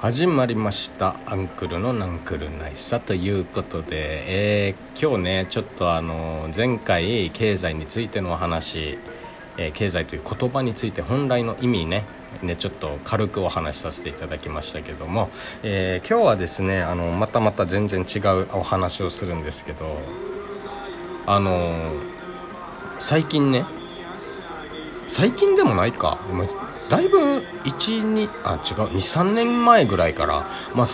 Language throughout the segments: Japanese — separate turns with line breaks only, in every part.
始まりましたアンクルのナンクルナイサということで、えー、今日ねちょっとあの前回経済についてのお話、えー、経済という言葉について本来の意味ねねちょっと軽くお話しさせていただきましたけども、えー、今日はですねあのまたまた全然違うお話をするんですけどあの最近ね最近でもないか。だいぶ12あ違う23年前ぐらいからまあ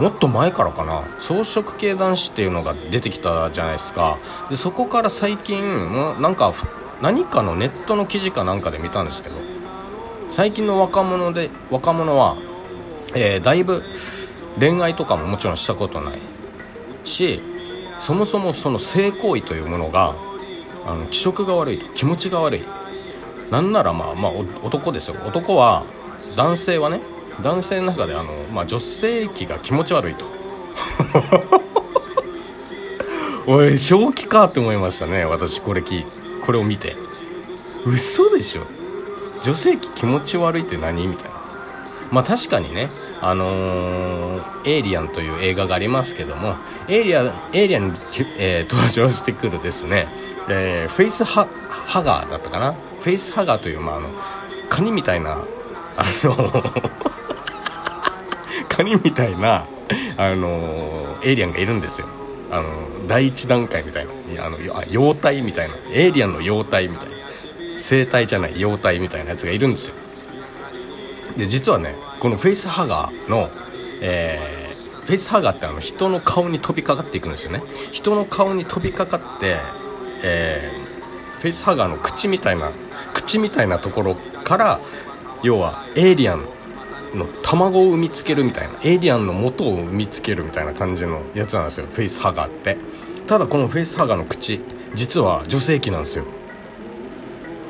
もっと前からかな。草食系男子っていうのが出てきたじゃないですか。でそこから最近もなんか何かのネットの記事かなんかで見たんですけど最近の若者で若者は、えー、だいぶ恋愛とかももちろんしたことない。しそもそもその性行為というものがあの気色が悪いと気持ちが悪い。なんならまあまあ男ですよ。男は男性はね男性の中であの、まあ、女性器が気持ち悪いと。おい正気かって思いましたね。私これきこれを見て。嘘でしょ。女性器気持ち悪いって何？みたいな。まあ確かにね、あのー、エイリアンという映画がありますけども、エイリアン、エイリアンに、えー、登場してくるですね、えー、フェイスハハガーだったかな。フェイスハガーという、まあ、あの、カニみたいな、あの カニみたいな、あのエイリアンがいるんですよ。あの、第一段階みたいな、あの、あ幼体みたいな、エイリアンの幼体みたいな、成体じゃない幼体みたいなやつがいるんですよ。で、実はね、このフェイスハガーの、えー、フェイスハガーってあの人の顔に飛びかかっていくんですよね。人の顔に飛びかかって、えー、フェイスハガーの口みたいな口みたいなところから要はエイリアンの卵を産みつけるみたいなエイリアンの元を産みつけるみたいな感じのやつなんですよ。フェイスハガーって。ただこのフェイスハガーの口実は女性器なんですよ。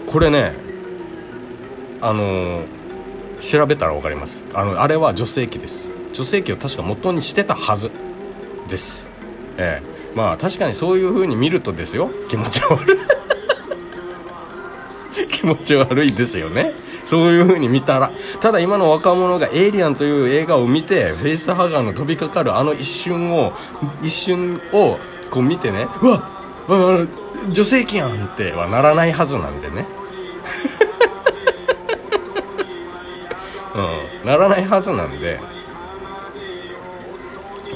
これねあのー、調べたら分かります。あのあれは女性器です。女性器を確か元にしてたはずです。ええ。まあ確かにそういう風に見るとですよ。気持ち悪い。持ち悪いですよね。そういう風に見たら。ただ今の若者が「エイリアン」という映画を見てフェイスハガーの飛びかかるあの一瞬を一瞬をこう見てねうわ女性器やんってはならないはずなんでね。うんならないはずなんで。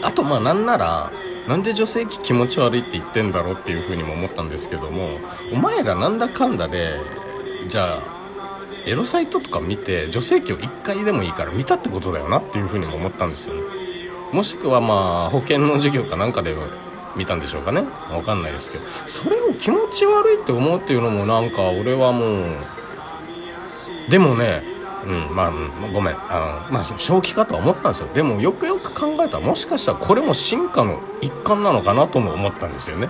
あとまあなんならなんで女性器気持ち悪いって言ってんだろうっていうふうにも思ったんですけどもお前らなんだかんだでじゃあエロサイトとか見て女性器を1回でもいいから見たってことだよなっていうふうにも思ったんですよね。もしくはまあ保険の授業かなんかで見たんでしょうかね。わかんないですけど。それを気持ち悪いって思うっていうのもなんか俺はもうでもねうんまあ、ごめん。あのまあ正気かとは思ったんですよ。でもよくよく考えたらもしかしたらこれも進化の一環なのかなとも思ったんですよね。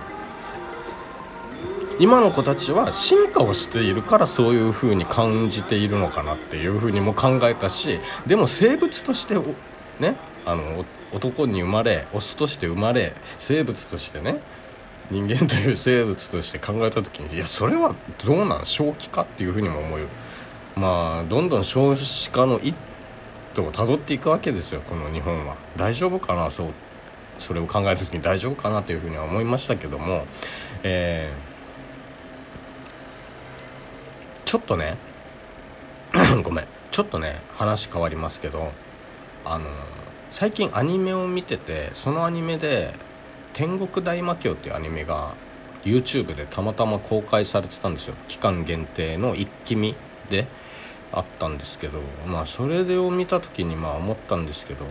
今の子たちは進化をしているからそういう風に感じているのかなっていう風にも考えたしでも生物としてねあの男に生まれオスとして生まれ生物としてね人間という生物として考えた時にいやそれはどうなん正気かっていう風にも思うまあどんどん少子化の一途をたどっていくわけですよこの日本は。大丈夫かなそうそれを考えた時に大丈夫かなというふうには思いましたけどもえー、ちょっとね ごめん。ちょっとね話変わりますけどあの最近アニメを見ててそのアニメで「天国大魔教」っていうアニメが YouTube でたまたま公開されてたんですよ。期間限定の一気見であったんですけどまあそれを見た時にまあ思ったんですけど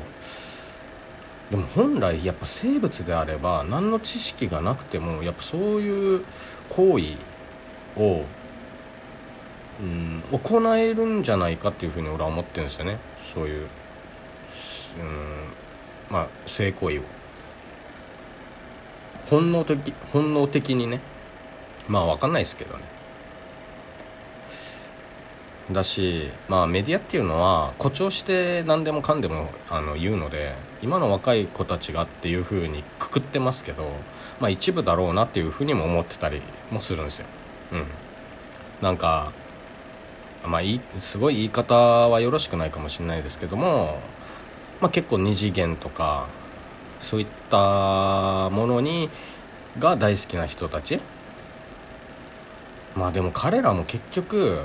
でも本来やっぱ生物であれば何の知識がなくてもやっぱそういう行為を、うん、行えるんじゃないかっていうふうに俺は思ってるんですよね。そういう、うん、まあ性行為を。本能的本能的にね。まあ分かんないですけどね。だし、まあ、メディアっていうのは誇張して何でもかんでもあの言うので今の若い子たちがっていうふうにくくってますけど、まあ、一部だろうなっていうふうにも思ってたりもするんですよ。うん、なんか、まあ、いすごい言い方はよろしくないかもしれないですけどもまあ、結構二次元とかそういったものにが大好きな人たち。まあでも彼らも結局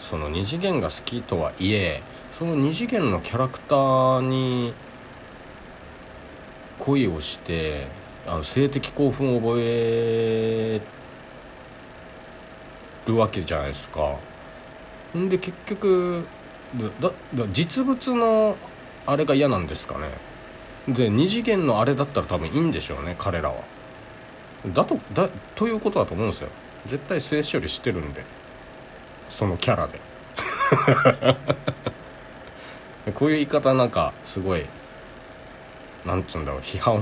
その二次元が好きとはいえその二次元のキャラクターに恋をしてあの性的興奮を覚えるわけじゃないですか。んで結局だだ実物のあれが嫌なんですかね。で二次元のあれだったら多分いいんでしょうね彼らは。だとだということだと思うんですよ。絶対性処理してるんで。そのキャラで。こういう言い方なんかすごいなんつうんだろう批判を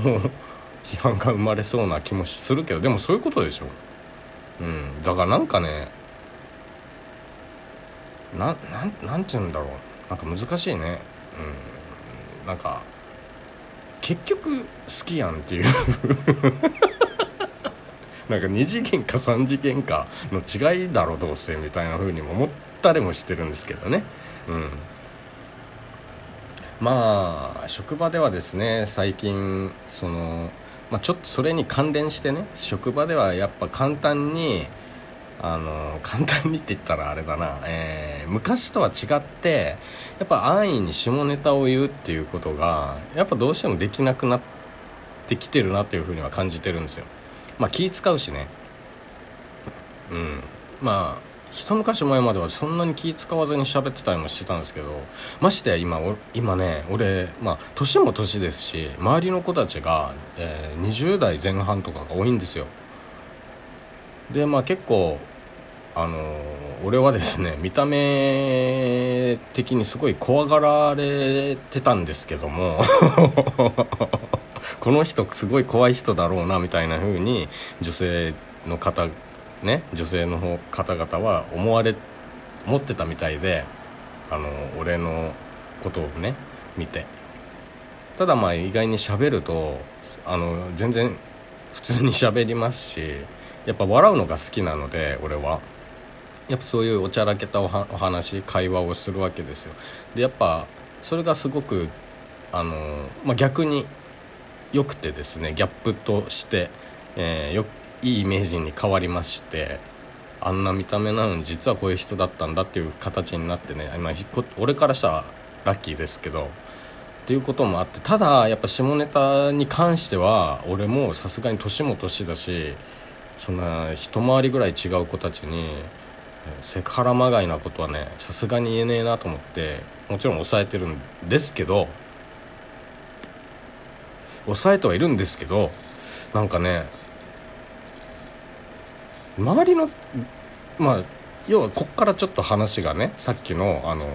批判が生まれそうな気もするけどでもそういうことでしょ。うん。だからなんかねなななんて言うんだろう。なんか難しいね。うん。なんか結局好きやんっていう。なんか2次元か3次元かの違いだろどうせみたいな風にも思ったりもしてるんですけどね。うん。まあ職場ではですね最近その、まあ、ちょっとそれに関連してね職場ではやっぱ簡単にあの簡単にって言ったらあれだな、えー、昔とは違ってやっぱ安易に下ネタを言うっていうことがやっぱどうしてもできなくなってきてるなっていうふうには感じてるんですよ。まあ気使うしね。うん。まあ一昔前まではそんなに気使わずに喋ってたりもしてたんですけどましてや今今ね俺まあ年も年ですし周りの子たちが、えー、20代前半とかが多いんですよ。でまあ結構あの、俺はですね 見た目的にすごい怖がられてたんですけども この人すごい怖い人だろうなみたいな風に女性の方ね女性の方々は思われ思ってたみたいであの俺のことをね見て。ただまあ意外に喋るとあの全然普通に喋りますしやっぱ笑うのが好きなので俺は。やっぱそういうおちゃらけたお話会話をするわけですよ。でやっぱそれがすごくあの、まあ、逆に良くてですねギャップとして、えー、よいいイメージに変わりましてあんな見た目なのに実はこういう人だったんだっていう形になってね今俺からしたらラッキーですけどっていうこともあってただやっぱ下ネタに関しては俺もさすがに年も年だしそんな一回りぐらい違う子たちにセクハラまがいなことはねさすがに言えねえなと思ってもちろん抑えてるんですけど抑えてはいるんですけどなんかね周りのまあ要はこっからちょっと話がねさっきのあの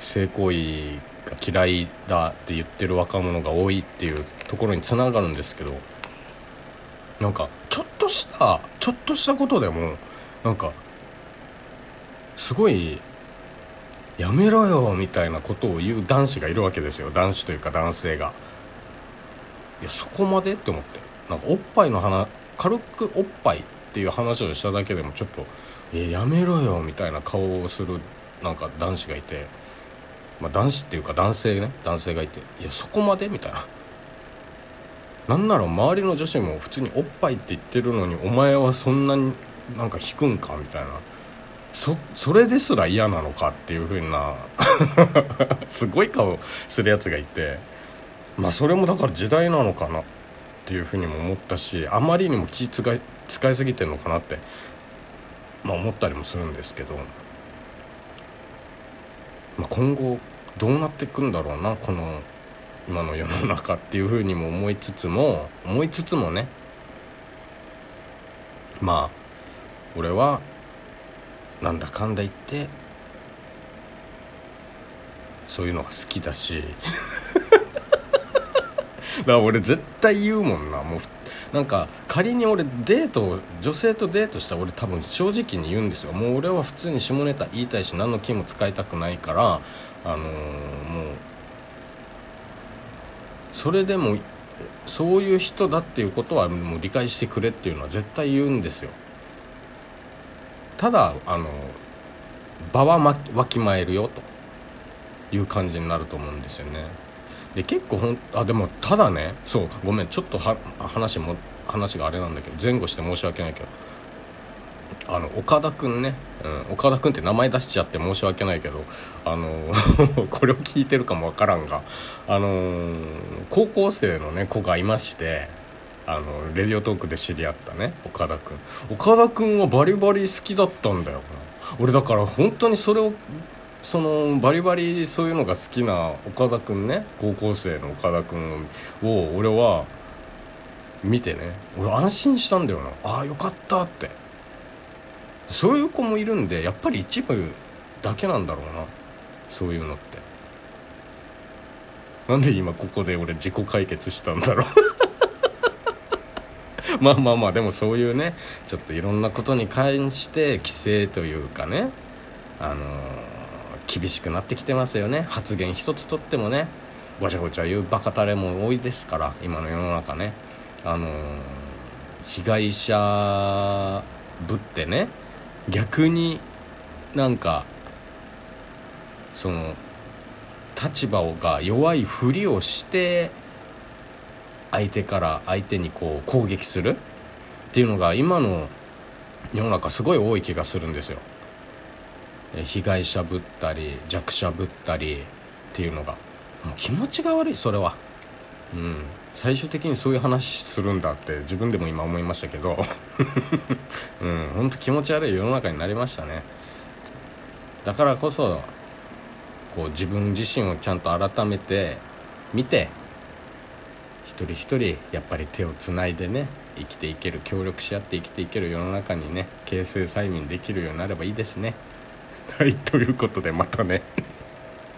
性行為が嫌いだって言ってる若者が多いっていうところにつながるんですけどなんかとしたちょっとしたことでもなんかすごいやめろよみたいなことを言う男子がいるわけですよ。男子というか男性が。いやそこまで？って思って。なんかおっぱいの話軽くおっぱいっていう話をしただけでもちょっと「えやめろよ」みたいな顔をするなんか男子がいて、まあ、男子っていうか男性ね。男性がいて「いやそこまで?」みたいな。なんなら周りの女子も普通におっぱいって言ってるのにお前はそんなになんか引くんかみたいな。そそれですら嫌なのかっていうふうな すごい顔するやつがいて。まあそれもだから時代なのかなっていうふうにも思ったしあまりにも気使い使いすぎてるのかなって、まあ、思ったりもするんですけど、まあ、今後どうなっていくんだろうなこの今の世の中っていうふうにも思いつつも思いつつもねまあ俺はなんだかんだ言ってそういうのが好きだし。だから俺絶対言うもんな。もうなんか仮に俺デート女性とデートしたら俺多分正直に言うんですよ。もう俺は普通に下ネタ言いたいし何の気も使いたくないからあのー、もうそれでもそういう人だっていうことはもう理解してくれっていうのは絶対言うんですよ。ただあの場はわきまえるよという感じになると思うんですよね。で結構ほんあでもただねそうごめんちょっと話も話があれなんだけど前後して申し訳ないけどあの岡田君ね、うん、岡田君って名前出しちゃって申し訳ないけどあの これを聞いてるかもわからんがあの高校生のね子がいましてあのレディオトークで知り合ったね岡田君岡田君はバリバリ好きだったんだよ。俺だから本当にそれをそのバリバリそういうのが好きな岡田君ね高校生の岡田君を俺は見てね。俺安心したんだよな。ああよかったって。そういう子もいるんでやっぱり一部だけなんだろうな。そういうのって。なんで今ここで俺自己解決したんだろう。まあまあまあでもそういうねちょっといろんなことに関して規制というかねあのー、厳しくなってきてますよね。発言一つとってもねごちゃごちゃ言うバカタレも多いですから今の世の中ね。あのー、被害者ぶってね逆になんかその立場が弱いふりをして相手から相手にこう攻撃するっていうのが今の世の中すごい多い気がするんですよ。被害者ぶったり弱者ぶったりっていうのが。もう気持ちが悪いそれは。うん。最終的にそういう話するんだって自分でも今思いましたけど。うん本当気持ち悪い世の中になりましたね。だからこそこう自分自身をちゃんと改めて見て一人一人やっぱり手をつないでね生きていける協力し合って生きていける世の中にね形成催眠できるようになればいいですね。はいということでまたね。